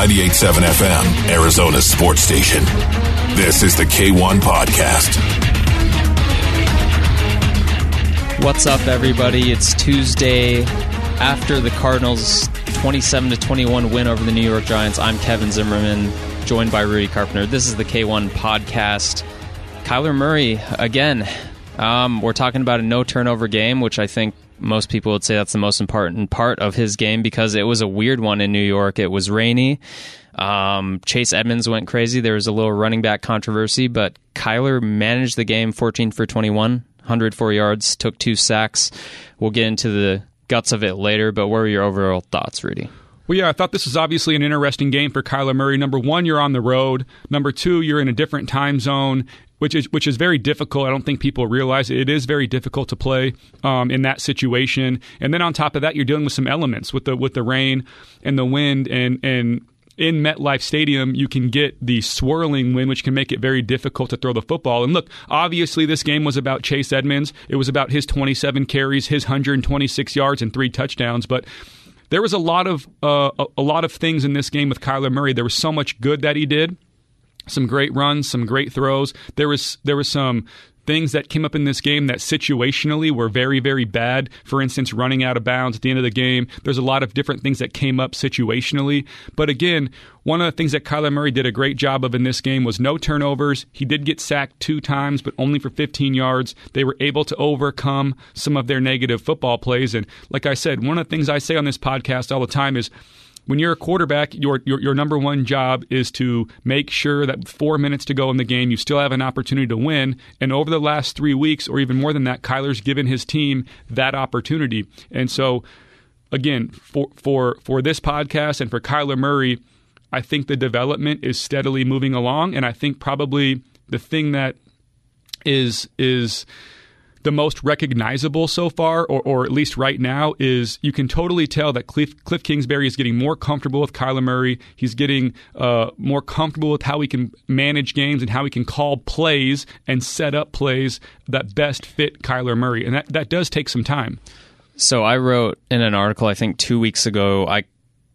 98.7 FM, Arizona sports station. This is the K1 Podcast. What's up, everybody? It's Tuesday after the Cardinals' 27 to 21 win over the New York Giants. I'm Kevin Zimmerman, joined by Rudy Carpenter. This is the K1 Podcast. Kyler Murray again. Um, we're talking about a no turnover game, which I think most people would say that's the most important part of his game because it was a weird one in New York. It was rainy. Um, Chase Edmonds went crazy. There was a little running back controversy, but Kyler managed the game 14 for 21, 104 yards, took two sacks. We'll get into the guts of it later, but what were your overall thoughts, Rudy? Well, yeah, I thought this was obviously an interesting game for Kyler Murray. Number one, you're on the road. Number two, you're in a different time zone, which is which is very difficult. I don't think people realize it, it is very difficult to play um, in that situation. And then on top of that, you're dealing with some elements with the with the rain and the wind and and in MetLife Stadium, you can get the swirling wind, which can make it very difficult to throw the football. And look, obviously, this game was about Chase Edmonds. It was about his 27 carries, his 126 yards, and three touchdowns. But there was a lot of uh, a, a lot of things in this game with Kyler Murray. There was so much good that he did some great runs, some great throws. There was there was some things that came up in this game that situationally were very, very bad. For instance, running out of bounds at the end of the game. There's a lot of different things that came up situationally. But again, one of the things that Kyler Murray did a great job of in this game was no turnovers. He did get sacked two times, but only for 15 yards. They were able to overcome some of their negative football plays. And like I said, one of the things I say on this podcast all the time is when you're a quarterback, your, your, your number one job is to make sure that four minutes to go in the game, you still have an opportunity to win. And over the last three weeks, or even more than that, Kyler's given his team that opportunity. And so, again, for for for this podcast and for Kyler Murray, I think the development is steadily moving along, and I think probably the thing that is is the most recognizable so far, or, or at least right now, is you can totally tell that Cliff, Cliff Kingsbury is getting more comfortable with Kyler Murray. He's getting uh, more comfortable with how he can manage games and how he can call plays and set up plays that best fit Kyler Murray. And that, that does take some time. So I wrote in an article, I think two weeks ago, I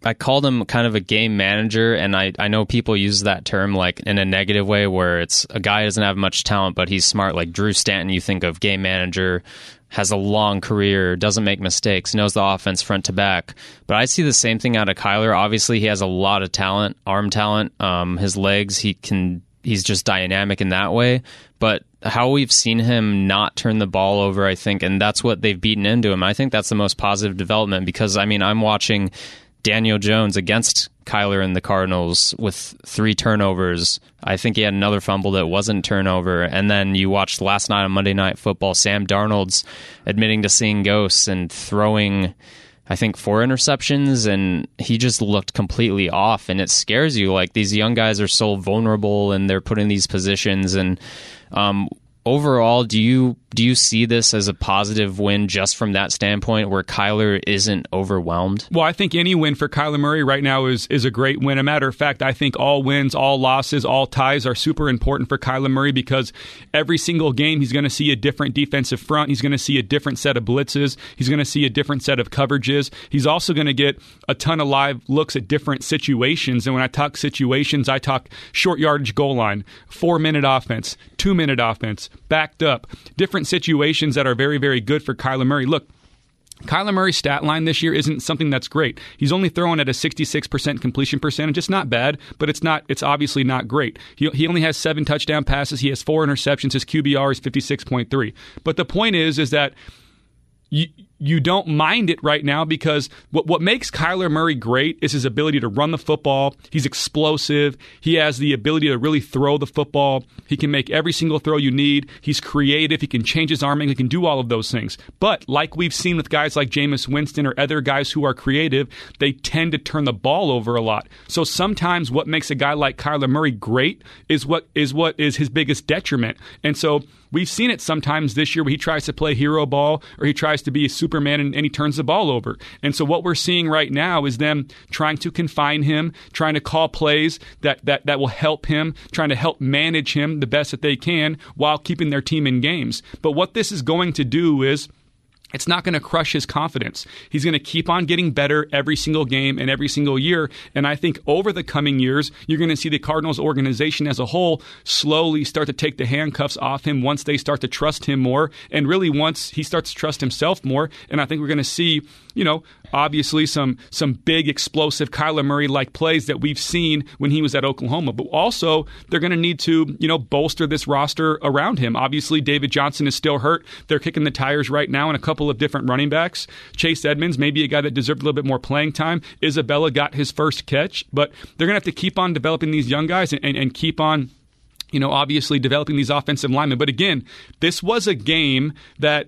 I called him kind of a game manager, and I, I know people use that term like in a negative way, where it's a guy doesn't have much talent, but he's smart. Like Drew Stanton, you think of game manager, has a long career, doesn't make mistakes, knows the offense front to back. But I see the same thing out of Kyler. Obviously, he has a lot of talent, arm talent. Um, his legs, he can. He's just dynamic in that way. But how we've seen him not turn the ball over, I think, and that's what they've beaten into him. I think that's the most positive development because I mean, I'm watching Daniel Jones against Kyler and the Cardinals with three turnovers. I think he had another fumble that wasn't turnover. And then you watched last night on Monday Night Football, Sam Darnold's admitting to seeing ghosts and throwing, I think, four interceptions, and he just looked completely off. And it scares you. Like these young guys are so vulnerable, and they're put in these positions. And um, overall, do you do you see this as a positive win just from that standpoint where Kyler isn't overwhelmed? Well, I think any win for Kyler Murray right now is is a great win. A matter of fact, I think all wins, all losses, all ties are super important for Kyler Murray because every single game he's going to see a different defensive front. He's going to see a different set of blitzes. He's going to see a different set of coverages. He's also going to get a ton of live looks at different situations. And when I talk situations, I talk short yardage goal line, four minute offense, two minute offense, backed up, different situations that are very, very good for Kyler Murray. Look, Kyler Murray's stat line this year isn't something that's great. He's only throwing at a 66% completion percentage. It's not bad, but it's not. It's obviously not great. He, he only has seven touchdown passes. He has four interceptions. His QBR is 56.3. But the point is, is that you, you don't mind it right now because what, what makes Kyler Murray great is his ability to run the football. He's explosive. He has the ability to really throw the football. He can make every single throw you need. He's creative. He can change his arming. He can do all of those things. But like we've seen with guys like Jameis Winston or other guys who are creative, they tend to turn the ball over a lot. So sometimes what makes a guy like Kyler Murray great is what is what is his biggest detriment. And so We've seen it sometimes this year where he tries to play hero ball or he tries to be a Superman and, and he turns the ball over. And so what we're seeing right now is them trying to confine him, trying to call plays that, that, that will help him, trying to help manage him the best that they can while keeping their team in games. But what this is going to do is it's not going to crush his confidence. He's going to keep on getting better every single game and every single year. And I think over the coming years, you're going to see the Cardinals organization as a whole slowly start to take the handcuffs off him once they start to trust him more. And really, once he starts to trust himself more. And I think we're going to see, you know, obviously some some big explosive Kyler Murray like plays that we've seen when he was at Oklahoma. But also they're going to need to you know bolster this roster around him. Obviously David Johnson is still hurt. They're kicking the tires right now in a couple of different running backs. Chase Edmonds maybe a guy that deserved a little bit more playing time. Isabella got his first catch, but they're going to have to keep on developing these young guys and, and, and keep on you know, obviously developing these offensive linemen. But again, this was a game that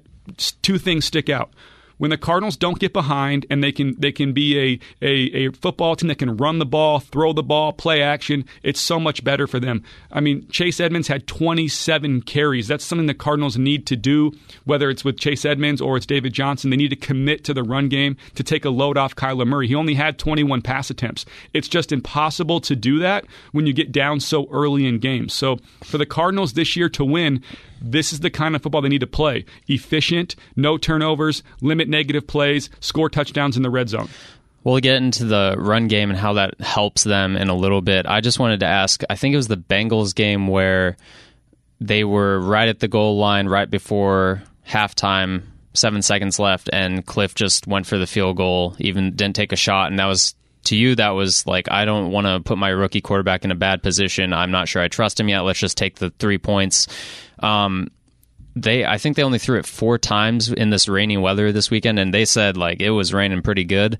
two things stick out when the Cardinals don't get behind and they can they can be a, a, a football team that can run the ball, throw the ball, play action, it's so much better for them. I mean, Chase Edmonds had 27 carries. That's something the Cardinals need to do, whether it's with Chase Edmonds or it's David Johnson. They need to commit to the run game to take a load off Kyler Murray. He only had 21 pass attempts. It's just impossible to do that when you get down so early in games. So for the Cardinals this year to win, this is the kind of football they need to play efficient, no turnovers, limit negative plays, score touchdowns in the red zone. We'll get into the run game and how that helps them in a little bit. I just wanted to ask I think it was the Bengals game where they were right at the goal line right before halftime, seven seconds left, and Cliff just went for the field goal, even didn't take a shot. And that was to you, that was like, I don't want to put my rookie quarterback in a bad position. I'm not sure I trust him yet. Let's just take the three points. Um, they, I think they only threw it four times in this rainy weather this weekend, and they said like it was raining pretty good.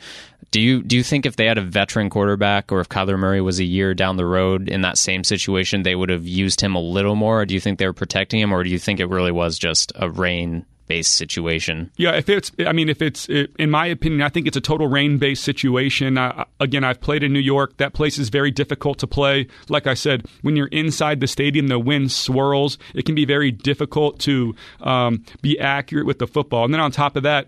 Do you do you think if they had a veteran quarterback, or if Kyler Murray was a year down the road in that same situation, they would have used him a little more? Or do you think they were protecting him, or do you think it really was just a rain based situation. Yeah, if it's, I mean, if it's, in my opinion, I think it's a total rain based situation. Uh, again, I've played in New York. That place is very difficult to play. Like I said, when you're inside the stadium, the wind swirls. It can be very difficult to um, be accurate with the football. And then on top of that,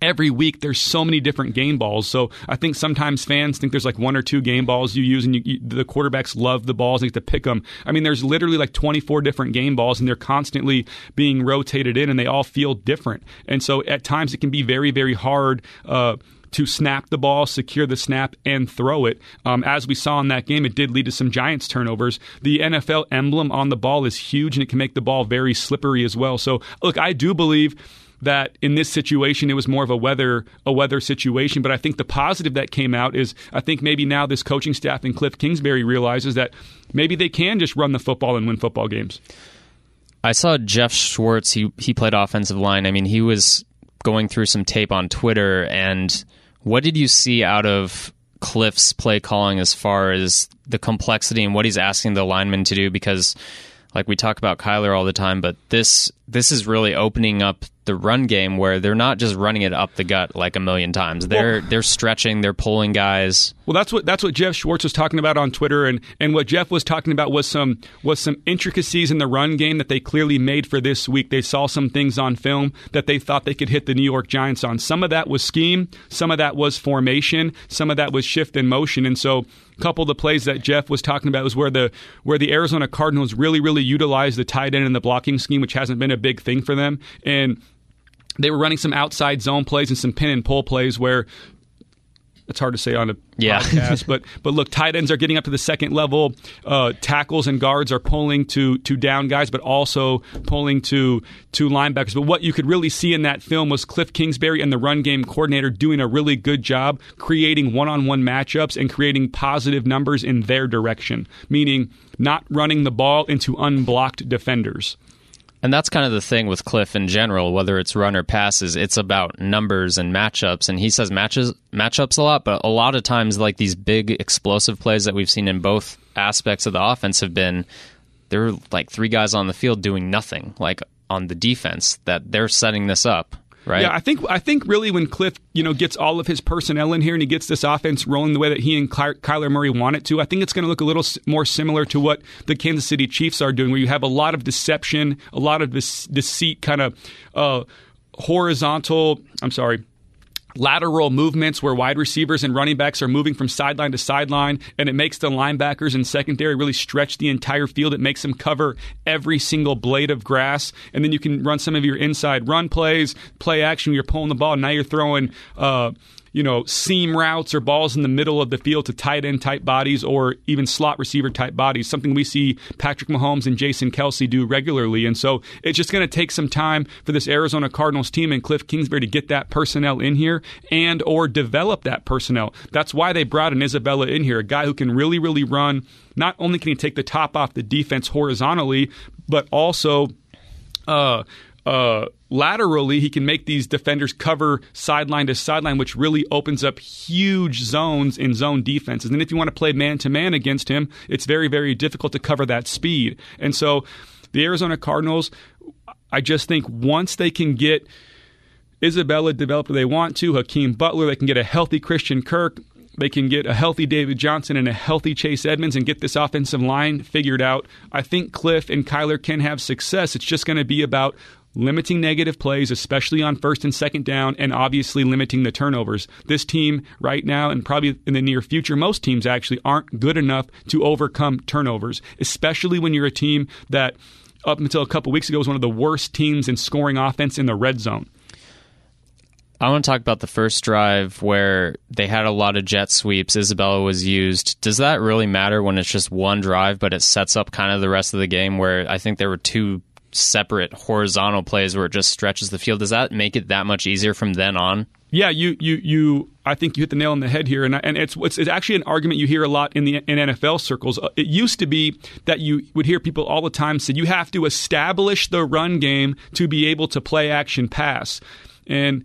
every week there's so many different game balls. So I think sometimes fans think there's like one or two game balls you use, and you, you, the quarterbacks love the balls and get to pick them. I mean, there's literally like 24 different game balls, and they're constantly being rotated in, and they all feel different. And so at times it can be very, very hard. Uh, to snap the ball, secure the snap, and throw it. Um, as we saw in that game, it did lead to some Giants turnovers. The NFL emblem on the ball is huge, and it can make the ball very slippery as well. So, look, I do believe that in this situation it was more of a weather a weather situation. But I think the positive that came out is I think maybe now this coaching staff and Cliff Kingsbury realizes that maybe they can just run the football and win football games. I saw Geoff Schwartz. He he played offensive line. I mean, he was going through some tape on Twitter. And what did you see out of Cliff's play calling as far as the complexity and what he's asking the linemen to do? Because like we talk about Kyler all the time, but this this is really opening up the run game where they're not just running it up the gut like a million times. They're well, they're stretching, they're pulling guys. Well, that's what that's what Geoff Schwartz was talking about on Twitter, and and what Geoff was talking about was some was some intricacies in the run game that they clearly made for this week. They saw some things on film that they thought they could hit the New York Giants on. Some of that was scheme, some of that was formation, some of that was shift in motion, and so a couple of the plays that Geoff was talking about was where the where the Arizona Cardinals really really utilized the tight end and the blocking scheme, which hasn't been a big thing for them, and they were running some outside zone plays and some pin and pull plays where it's hard to say on a yeah. podcast, but but look, tight ends are getting up to the second level. Uh, tackles and guards are pulling to to down guys, but also pulling to to linebackers. But what you could really see in that film was Cliff Kingsbury and the run game coordinator doing a really good job creating one on one matchups and creating positive numbers in their direction, meaning not running the ball into unblocked defenders. And that's kind of the thing with Cliff in general, whether it's run or passes, it's about numbers and matchups. And he says matches matchups a lot, but a lot of times like these big explosive plays that we've seen in both aspects of the offense have been there are like three guys on the field doing nothing, like on the defense, that they're setting this up right? Yeah, I think I think really when Cliff you know gets all of his personnel in here and he gets this offense rolling the way that he and Kyler Murray want it to, I think it's going to look a little more similar to what the Kansas City Chiefs are doing, where you have a lot of deception, a lot of this deceit, kind of uh, horizontal. I'm sorry lateral movements where wide receivers and running backs are moving from sideline to sideline, and it makes the linebackers and secondary really stretch the entire field. It makes them cover every single blade of grass, and then you can run some of your inside run plays, play action. You're pulling the ball. Now you're throwing. Uh, you know, seam routes or balls in the middle of the field to tight end type bodies or even slot receiver type bodies, something we see Patrick Mahomes and Jason Kelce do regularly. And so it's just going to take some time for this Arizona Cardinals team and Cliff Kingsbury to get that personnel in here and or develop that personnel. That's why they brought an Isabella in here, a guy who can really, really run. Not only can he take the top off the defense horizontally, but also uh, uh, laterally, he can make these defenders cover sideline to sideline, which really opens up huge zones in zone defenses. And if you want to play man to man against him, it's very, very difficult to cover that speed. And so the Arizona Cardinals, I just think once they can get Isabella developed they want to, Hakeem Butler, they can get a healthy Christian Kirk, they can get a healthy David Johnson and a healthy Chase Edmonds and get this offensive line figured out. I think Cliff and Kyler can have success. It's just going to be about limiting negative plays, especially on first and second down, and obviously limiting the turnovers. This team right now, and probably in the near future, most teams actually aren't good enough to overcome turnovers, especially when you're a team that up until a couple weeks ago was one of the worst teams in scoring offense in the red zone. I want to talk about the first drive where they had a lot of jet sweeps. Isabella was used. Does that really matter when it's just one drive, but it sets up kind of the rest of the game where I think there were two separate horizontal plays where it just stretches the field. Does that make it that much easier from then on? Yeah, you you you. I think you hit the nail on the head here, and and it's it's, it's actually an argument you hear a lot in the in NFL circles. Uh, it used to be that you would hear people all the time say you have to establish the run game to be able to play action pass, and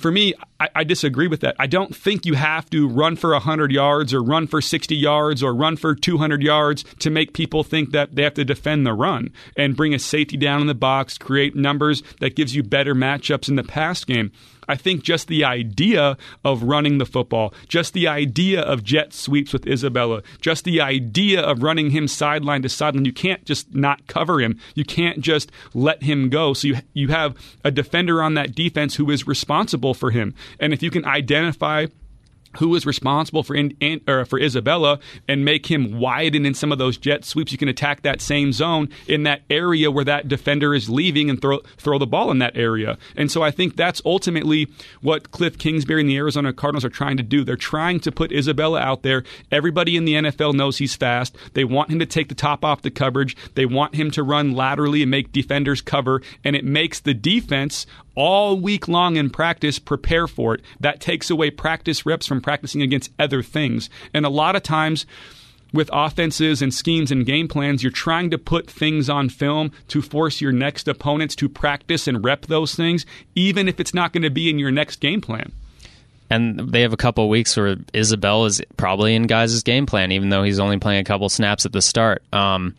for me, I, I, disagree with that. I don't think you have to run for 100 yards or run for 60 yards or run for 200 yards to make people think that they have to defend the run and bring a safety down in the box, create numbers that gives you better matchups in the pass game. I think just the idea of running the football, just the idea of jet sweeps with Isabella, just the idea of running him sideline to sideline, you can't just not cover him. You can't just let him go. So you you have a defender on that defense who is responsible for him. And if you can identify who is responsible for in, in, or for Isabella and make him widen in some of those jet sweeps. You can attack that same zone in that area where that defender is leaving and throw throw the ball in that area. And so I think that's ultimately what Cliff Kingsbury and the Arizona Cardinals are trying to do. They're trying to put Isabella out there. Everybody in the NFL knows he's fast. They want him to take the top off the coverage. They want him to run laterally and make defenders cover, and it makes the defense all week long in practice prepare for it. That takes away practice reps from practicing against other things. And a lot of times, with offenses and schemes and game plans, you're trying to put things on film to force your next opponents to practice and rep those things, even if it's not going to be in your next game plan. And they have a couple weeks where Isabel is probably in guys' game plan, even though he's only playing a couple snaps at the start. Um,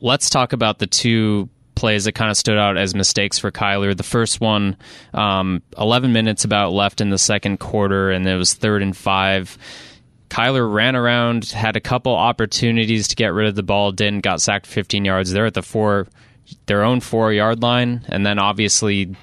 let's talk about the two plays that kind of stood out as mistakes for Kyler. The first one, um, 11 minutes about left in the second quarter, and it was third and five. Kyler ran around, had a couple opportunities to get rid of the ball, didn't, got sacked 15 yards. They're at the four, their own four yard line, and then obviously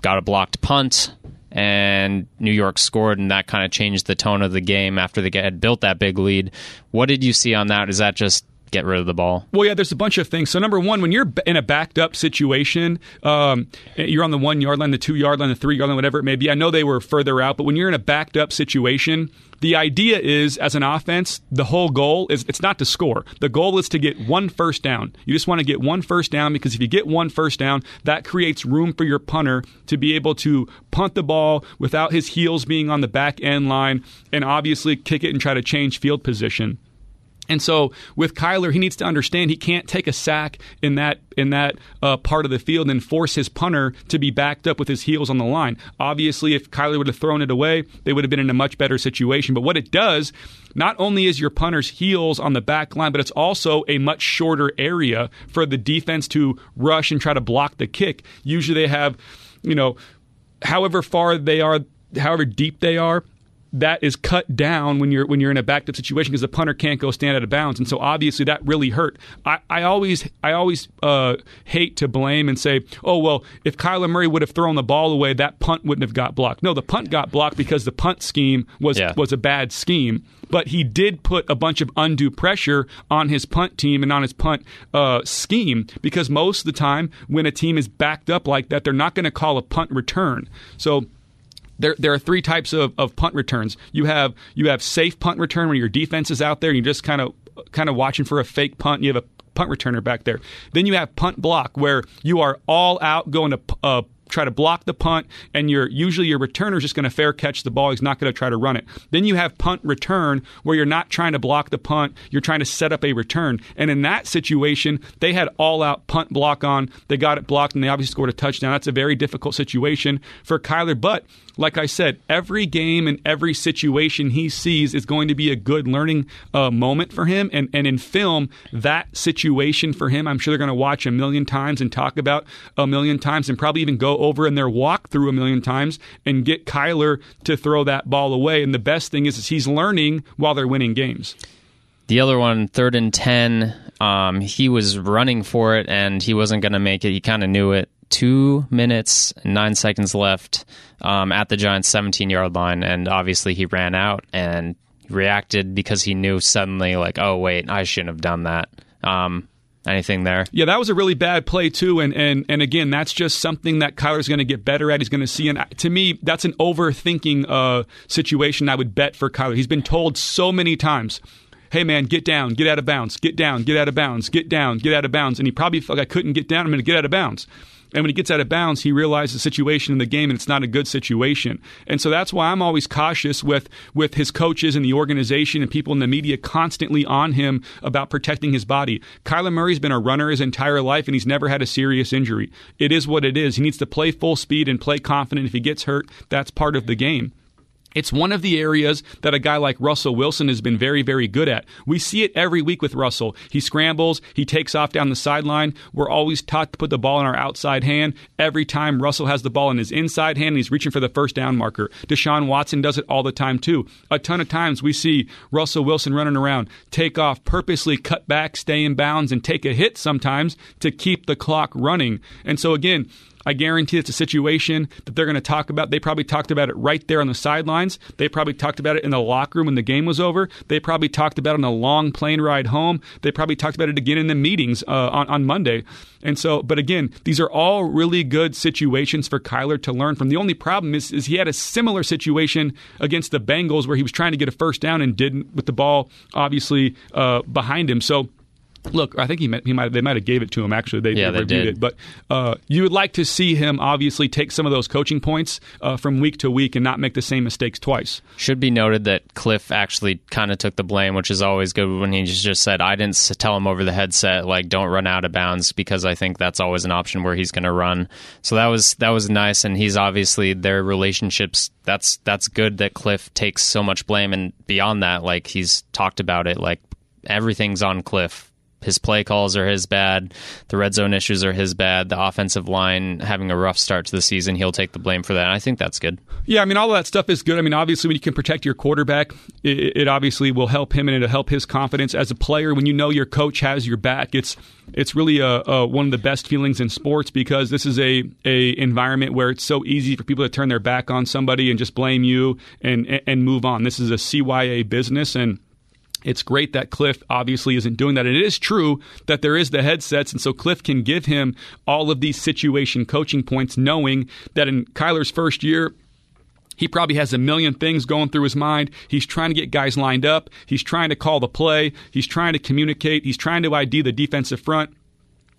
got a blocked punt. And New York scored, and that kind of changed the tone of the game after they had built that big lead. What did you see on that? Is that just get rid of the ball? Well, yeah, there's a bunch of things. So, number one, when you're in a backed up situation, um, you're on the one yard line, the two yard line, the three yard line, whatever it may be. I know they were further out, but when you're in a backed up situation, the idea is as an offense, the whole goal is it's not to score. The goal is to get one first down. You just want to get one first down because if you get one first down, that creates room for your punter to be able to punt the ball without his heels being on the back end line and obviously kick it and try to change field position. And so with Kyler, he needs to understand he can't take a sack in that in that uh, part of the field and force his punter to be backed up with his heels on the line. Obviously, if Kyler would have thrown it away, they would have been in a much better situation. But what it does, not only is your punter's heels on the back line, but it's also a much shorter area for the defense to rush and try to block the kick. Usually, they have, you know, however far they are, however deep they are that is cut down when you're when you're in a backed up situation because the punter can't go stand out of bounds, and so obviously that really hurt. I, I always I always uh, hate to blame and say, oh well, if Kyler Murray would have thrown the ball away, that punt wouldn't have got blocked. No, the punt got blocked because the punt scheme was Yeah. was a bad scheme. But he did put a bunch of undue pressure on his punt team and on his punt uh, scheme because most of the time when a team is backed up like that, they're not going to call a punt return. So there, there are three types of, of punt returns. You have you have safe punt return where your defense is out there and you're just kind of kind of watching for a fake punt. You have a punt returner back there. Then you have punt block where you are all out going to uh, try to block the punt, and your usually your returner is just going to fair catch the ball. He's not going to try to run it. Then you have punt return where you're not trying to block the punt. You're trying to set up a return. And in that situation, they had all out punt block on. They got it blocked, and they obviously scored a touchdown. That's a very difficult situation for Kyler, but like I said, every game and every situation he sees is going to be a good learning uh, moment for him. And, and in film, that situation for him, I'm sure they're going to watch a million times and talk about a million times and probably even go over in their walkthrough a million times and get Kyler to throw that ball away. And the best thing is, is he's learning while they're winning games. The other one, third and 10, um, he was running for it and he wasn't going to make it. He kind of knew it. Two minutes and nine seconds left um, at the Giants' 17 yard line. And obviously he ran out and reacted because he knew suddenly, like, oh, wait, I shouldn't have done that. Um, anything there? Yeah, that was a really bad play too, and and and again, that's just something that Kyler's going to get better at. He's going to see, and to me, that's an overthinking uh, situation. I would bet for Kyler. He's been told so many times. Hey man, get down, get out of bounds, get down, get out of bounds, get down, get out of bounds. And he probably felt like I couldn't get down. I'm going to get out of bounds. And when he gets out of bounds, he realizes the situation in the game, and it's not a good situation. And so that's why I'm always cautious with with his coaches and the organization and people in the media constantly on him about protecting his body. Kyler Murray's been a runner his entire life, and he's never had a serious injury. It is what it is. He needs to play full speed and play confident. If he gets hurt, that's part of the game. It's one of the areas that a guy like Russell Wilson has been very, very good at. We see it every week with Russell. He scrambles, he takes off down the sideline. We're always taught to put the ball in our outside hand. Every time Russell has the ball in his inside hand, he's reaching for the first down marker. Deshaun Watson does it all the time, too. A ton of times we see Russell Wilson running around, take off, purposely cut back, stay in bounds, and take a hit sometimes to keep the clock running. And so, again, I guarantee it's a situation that they're going to talk about. They probably talked about it right there on the sidelines. They probably talked about it in the locker room when the game was over. They probably talked about it on a long plane ride home. They probably talked about it again in the meetings uh, on, on Monday. And so, but again, these are all really good situations for Kyler to learn from. The only problem is, is he had a similar situation against the Bengals where he was trying to get a first down and didn't with the ball obviously uh, behind him. So, Look, I think he, he might they might have gave it to him. Actually, they, Yeah, they reviewed did. it. But uh, you would like to see him obviously take some of those coaching points uh, from week to week and not make the same mistakes twice. Should be noted that Cliff actually kind of took the blame, which is always good when he just, just said, I didn't tell him over the headset, like, don't run out of bounds, because I think that's always an option where he's going to run. So that was that was nice, and he's obviously their relationships. That's that's good that Cliff takes so much blame, and beyond that, like he's talked about it, like everything's on Cliff. His play calls are his bad. The red zone issues are his bad. The offensive line having a rough start to the season, he'll take the blame for that. And I think that's good. Yeah, I mean, all that stuff is good. I mean, obviously, when you can protect your quarterback, it, it obviously will help him and it'll help his confidence as a player. When you know your coach has your back, it's it's really a, a, one of the best feelings in sports because this is a a environment where it's so easy for people to turn their back on somebody and just blame you and and, and move on. This is a CYA business and. It's great that Cliff obviously isn't doing that. And it is true that there is the headsets, and so Cliff can give him all of these situation coaching points, knowing that in Kyler's first year, he probably has a million things going through his mind. He's trying to get guys lined up. He's trying to call the play. He's trying to communicate. He's trying to ID the defensive front.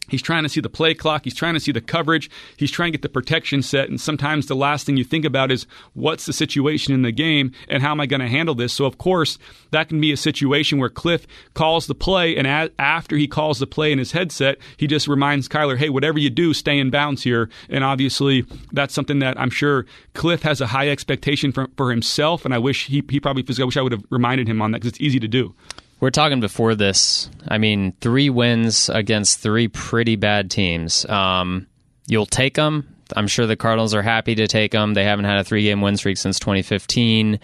He's trying to see the play clock. He's trying to see the coverage. He's trying to get the protection set. And sometimes the last thing you think about is what's the situation in the game and how am I going to handle this? So, of course, that can be a situation where Cliff calls the play. And a- after he calls the play in his headset, he just reminds Kyler, hey, whatever you do, stay in bounds here. And obviously, that's something that I'm sure Cliff has a high expectation for, for himself. And I wish he, he probably, I wish I would have reminded him on that because it's easy to do. We're talking before this. I mean, three wins against three pretty bad teams. Um, you'll take them. I'm sure the Cardinals are happy to take them. They haven't had a three game win streak since 2015.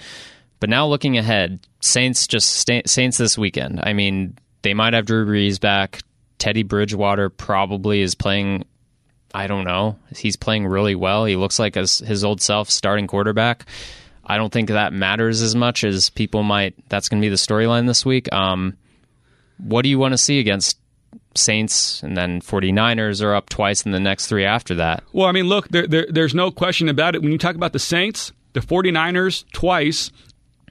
But now looking ahead, Saints just Saints this weekend. I mean, they might have Drew Brees back. Teddy Bridgewater probably is playing. I don't know. He's playing really well. He looks like his, his old self, starting quarterback. I don't think that matters as much as people might. That's going to be the storyline this week. Um, what do you want to see against Saints and then 49ers are up twice in the next three after that? Well, I mean, look, there, there, there's no question about it. When you talk about the Saints, the 49ers twice,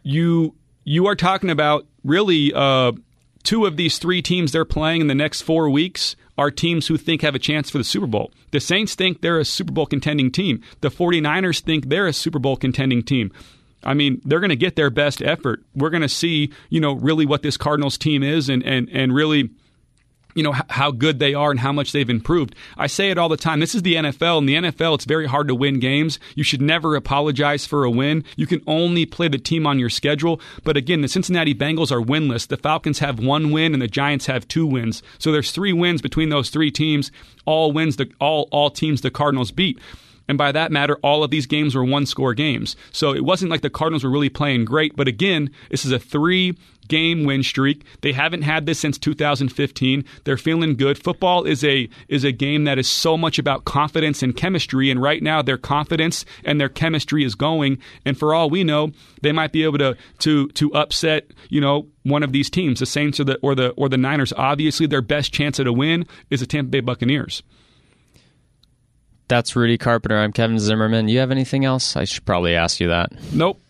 you you are talking about really uh, two of these three teams they're playing in the next four weeks are teams who think have a chance for the Super Bowl. The Saints think they're a Super Bowl contending team. The 49ers think they're a Super Bowl contending team. I mean, they're going to get their best effort. We're going to see, you know, really what this Cardinals team is and and and really you know how good they are and how much they've improved. I say it all the time. This is the NFL. and the NFL, it's very hard to win games. You should never apologize for a win. You can only play the team on your schedule. But again, the Cincinnati Bengals are winless. The Falcons have one win and the Giants have two wins. So there's three wins between those three teams. All wins the all all teams the Cardinals beat. And by that matter, all of these games were one score games. So it wasn't like the Cardinals were really playing great. But again, this is a three game win streak. They haven't had this since 2015. They're feeling good. Football is a is a game that is so much about confidence and chemistry and right now their confidence and their chemistry is going and for all we know, they might be able to to to upset, you know, one of these teams, the Saints or the or the or the Niners. Obviously, their best chance at a win is the Tampa Bay Buccaneers. That's Rudy Carpenter. I'm Kevin Zimmerman. You have anything else? I should probably ask you that. Nope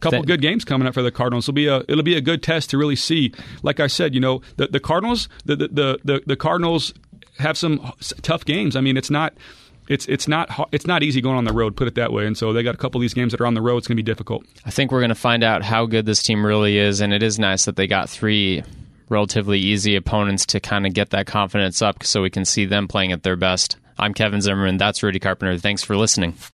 couple good games coming up for the Cardinals. It'll be a it'll be a good test to really see. Like I said, you know, the the Cardinals the the the, the Cardinals have some tough games. I mean, it's not it's it's not it's not easy going on the road. Put it that way. And so they got a couple of these games that are on the road. It's going to be difficult. I think we're going to find out how good this team really is, and it is nice that they got three relatively easy opponents to kind of get that confidence up, so we can see them playing at their best. I'm Kevin Zimmerman. That's Rudy Carpenter. Thanks for listening.